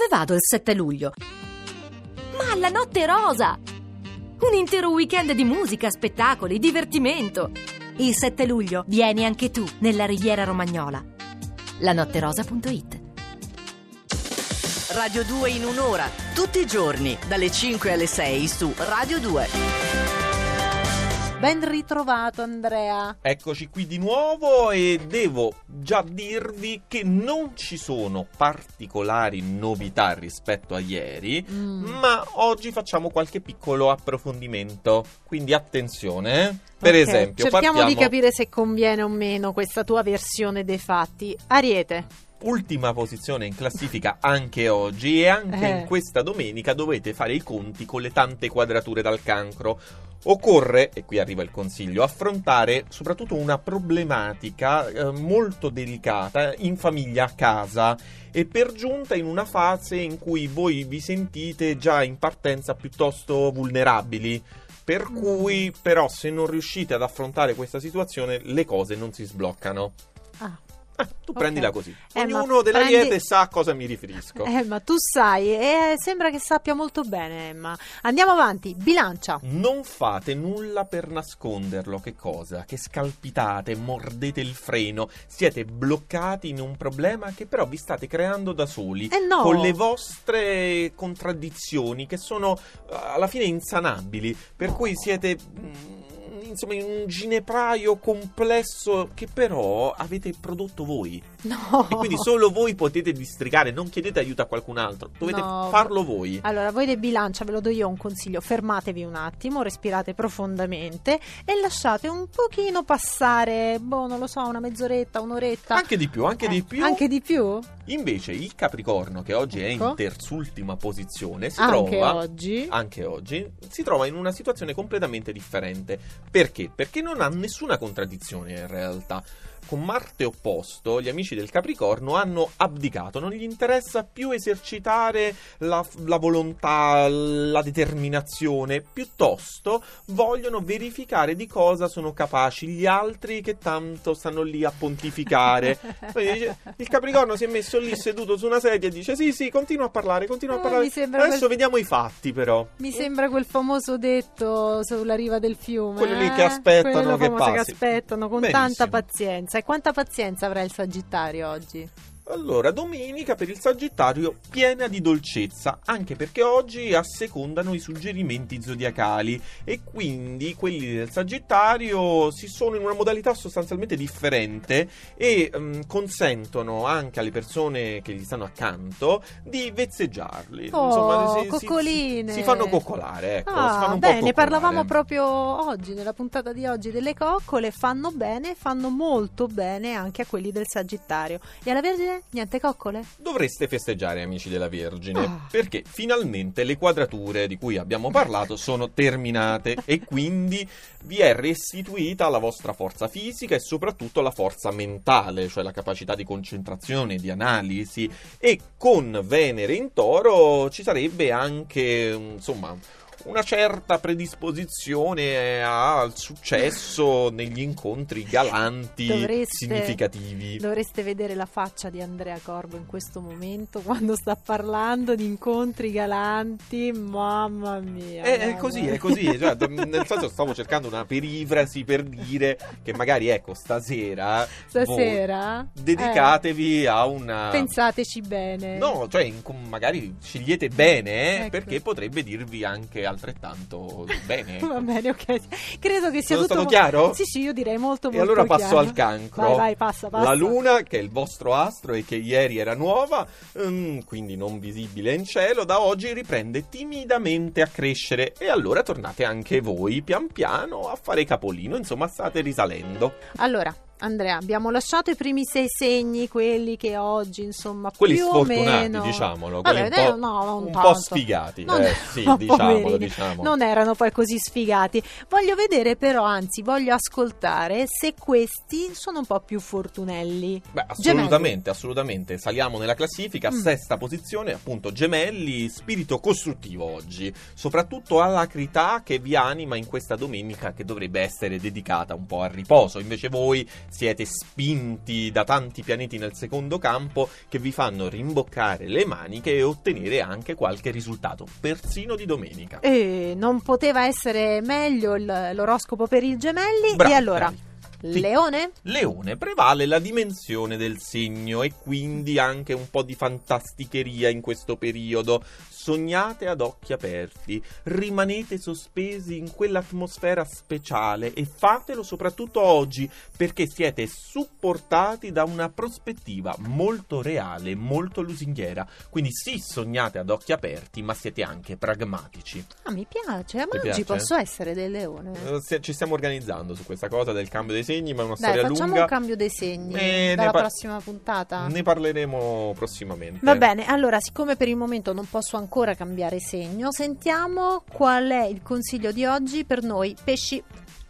Dove vado il 7 luglio? Ma alla Notte Rosa! Un intero weekend di musica, spettacoli, divertimento. Il 7 luglio vieni anche tu nella Riviera Romagnola. lanotterosa.it Radio 2 in un'ora, tutti i giorni, dalle 5 alle 6 su Radio 2. Ben ritrovato Andrea. Eccoci qui di nuovo e devo già dirvi che non ci sono particolari novità rispetto a ieri, Mm. ma oggi facciamo qualche piccolo approfondimento, quindi attenzione. eh. Per Ok, esempio, cerchiamo partiamo di capire se conviene o meno questa tua versione dei fatti. Ariete. ultima posizione in classifica anche oggi e anche Eh. in questa domenica dovete fare i conti con le tante quadrature dal cancro. Occorre, e qui arriva il consiglio, affrontare soprattutto una problematica eh, molto delicata in famiglia a casa e per giunta in una fase in cui voi vi sentite già in partenza piuttosto vulnerabili. Per Mm. cui, però, se non riuscite ad affrontare questa situazione, le cose non si sbloccano. Ah. Tu Ok. prendila così. Eh, Ognuno della prendi- Riete sa a cosa mi riferisco. Eh, ma tu sai, e sembra che sappia molto bene, Emma. Andiamo avanti. Bilancia. Non fate nulla per nasconderlo. Che cosa? Che scalpitate, mordete il freno, siete bloccati in un problema che però vi state creando da soli. Eh no. Con le vostre contraddizioni che sono eh, alla fine insanabili. Per cui siete. Mm, Insomma, in un ginepraio complesso che però avete prodotto voi. No. E quindi solo voi potete districare, non chiedete aiuto a qualcun altro, dovete No. farlo voi. Allora, voi dei bilancia, ve lo do io un consiglio, fermatevi un attimo, respirate profondamente e lasciate un pochino passare, boh, non lo so, una mezz'oretta, un'oretta. Anche di più, anche Eh, di più. Anche di più? Invece il Capricorno, che oggi è Ecco. in terzultima posizione, si Anche trova oggi? anche oggi si trova in una situazione completamente differente. Perché? Perché non ha nessuna contraddizione in realtà. Con Marte opposto, gli amici del Capricorno hanno abdicato, non gli interessa più esercitare la, la volontà, la determinazione, piuttosto vogliono verificare di cosa sono capaci gli altri che tanto stanno lì a pontificare. Dice- il Capricorno si è messo lì seduto su una sedia e dice: Sì, sì, continua a parlare, continua a Eh, parlare. sembra Adesso quel- vediamo i fatti, però. Mi sembra quel famoso detto sulla riva del fiume. Quelli lì eh? che aspettano Quello che passi. aspettano con Benissimo. tanta pazienza. E quanta pazienza avrà il Sagittario oggi? Allora, domenica per il Sagittario piena di dolcezza, anche perché oggi assecondano i suggerimenti zodiacali e quindi quelli del Sagittario si sono in una modalità sostanzialmente differente e ehm, consentono anche alle persone che gli stanno accanto di vezzeggiarli. Oh, si- si- coccoline. Si, si fanno coccolare, ecco. Ah, fanno bene, coccolare. parlavamo proprio oggi, nella puntata di oggi delle coccole. Fanno bene, fanno molto bene anche a quelli del Sagittario. E alla Vergine, niente coccole? Dovreste festeggiare, amici della Vergine, Ah. perché finalmente le quadrature di cui abbiamo parlato sono terminate e quindi vi è restituita la vostra forza fisica e soprattutto la forza mentale, cioè la capacità di concentrazione, di analisi e con Venere in toro ci sarebbe anche, insomma, una certa predisposizione al successo negli incontri galanti, Dovreste- significativi. Dovreste vedere la faccia di Andrea Corbo in questo momento quando sta parlando di incontri galanti. Mamma mia. È, è così, è così. cioè, nel senso, stavo cercando una perifrasi per dire che magari, ecco, stasera. Stasera? dedicatevi a una. Eh, pensateci bene. No, cioè, in- magari scegliete bene, eh, Ecco. perché potrebbe dirvi anche altrettanto bene. Va bene, ok. Credo che sia Sono tutto stato chiaro? Sì, sì, io direi molto E molto allora passo chiaro. al cancro. Vai, vai, passa, passa. La luna, che è il vostro astro e che ieri era nuova, mm, quindi non visibile in cielo, da oggi riprende timidamente a crescere. E allora tornate anche voi, pian piano, a fare capolino. Insomma, state risalendo. Allora, Andrea, abbiamo lasciato i primi sei segni, quelli che oggi, insomma, Quelli più o sfortunati, meno... diciamo, Vabbè, quelli un eh, po', no, un po' sfigati. Non- eh, sì, diciamolo, poverini. diciamo. Non erano poi così sfigati. Voglio vedere però, anzi, voglio ascoltare se questi sono un po' più fortunelli. Beh, assolutamente, assolutamente. Saliamo nella classifica, Mm. sesta posizione, appunto, gemelli, spirito costruttivo oggi. Soprattutto all'acrità che vi anima in questa domenica che dovrebbe essere dedicata un po' al riposo. Invece voi siete spinti da tanti pianeti nel secondo campo che vi fanno rimboccare le maniche e ottenere anche qualche risultato, persino di domenica. E non poteva essere meglio l'oroscopo per i gemelli. Bravi, e allora, bravi. Leone? Leone prevale la dimensione del segno e quindi anche un po' di fantasticheria in questo periodo. Sognate ad occhi aperti, rimanete sospesi in quell'atmosfera speciale e fatelo soprattutto oggi perché siete supportati da una prospettiva molto reale, molto lusinghiera. Quindi sì, sognate ad occhi aperti, ma siete anche pragmatici. Ah, mi piace. Ma Ti oggi piace? posso essere del leone. Eh, Ci stiamo organizzando su questa cosa del cambio dei segni, ma è una Dai, storia facciamo lunga. un cambio dei segni Eh, ne dalla par- prossima puntata. Ne parleremo prossimamente. Va bene, allora, siccome per il momento non posso ancora cambiare segno, sentiamo qual è il consiglio di oggi per noi pesci.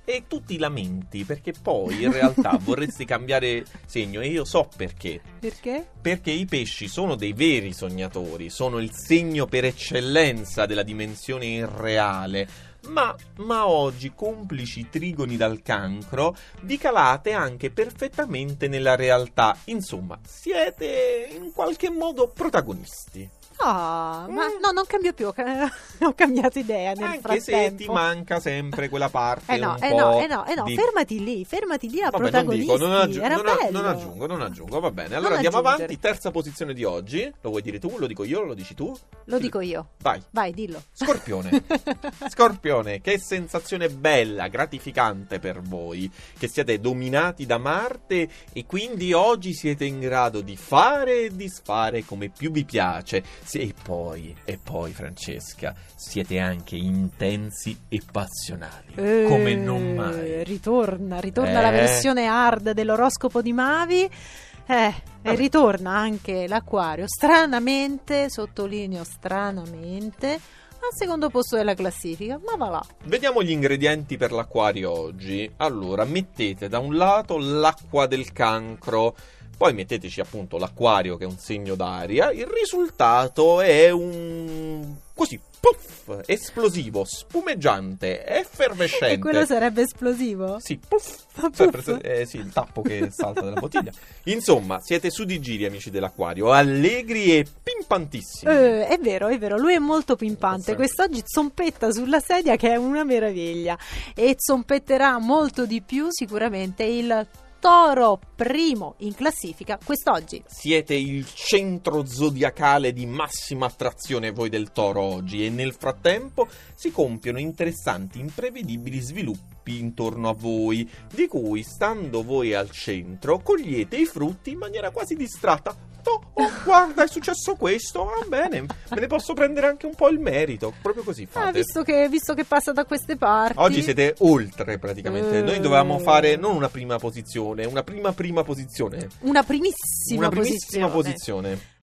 E tu ti lamenti perché poi in realtà vorresti cambiare segno e io so perché. Perché? Perché i pesci sono dei veri sognatori, sono il segno per eccellenza della dimensione irreale. Ma, ma oggi, complici trigoni dal cancro, vi calate anche perfettamente nella realtà. Insomma, siete in qualche modo protagonisti. Ma Mm. no, non cambio più, ho ca- ho cambiato idea nel Anche se frattempo. ti manca sempre quella parte Eh no, eh no, eh no, eh no, di- fermati lì, fermati lì a Vabbè, non dico, non, Era non a- non aggiungo, non aggiungo, va bene. Allora andiamo avanti, terza posizione di oggi. Lo vuoi dire tu? Lo dico io? Lo dici tu? Lo dico io. Vai. Vai, dillo. Scorpione. Scorpione, che sensazione bella, gratificante per voi, che siete dominati da Marte e quindi oggi siete in grado di fare e disfare come più vi piace. Sì, E poi, e poi Francesca, siete anche intensi e passionali, come non Eh, mai. Ritorna, ritorna Eh. la versione hard dell'oroscopo di Mavi. Eh, e ritorna anche l'acquario. Stranamente, sottolineo stranamente, al secondo posto della classifica. Ma va là. Vediamo gli ingredienti per l'acquario oggi. Allora, mettete da un lato l'acqua del cancro, poi metteteci appunto l'acquario che è un segno d'aria. Il risultato è un così puff, esplosivo, spumeggiante, effervescente. E quello sarebbe esplosivo? Sì, puff. Puff. Prese- eh, sì, il tappo che salta dalla bottiglia. Insomma, siete su di giri, amici dell'acquario, allegri e pimpantissimi. Eh, è vero, è vero, lui è molto pimpante. Quest'oggi zompetta sulla sedia che è una meraviglia. E zompetterà molto di più sicuramente il toro primo in classifica quest'oggi. Siete il centro zodiacale di massima attrazione voi del toro oggi e nel frattempo si compiono interessanti, imprevedibili sviluppi intorno a voi, di cui, stando voi al centro, cogliete i frutti in maniera quasi distratta. Oh, oh, guarda, è successo questo, va bene, me ne posso prendere anche un po' il merito, proprio così Ah, fate. visto che, visto che passa da queste parti. Oggi siete oltre praticamente. Eh. Noi dovevamo fare non una prima posizione, una prima prima posizione. una primissima, una primissima posizione.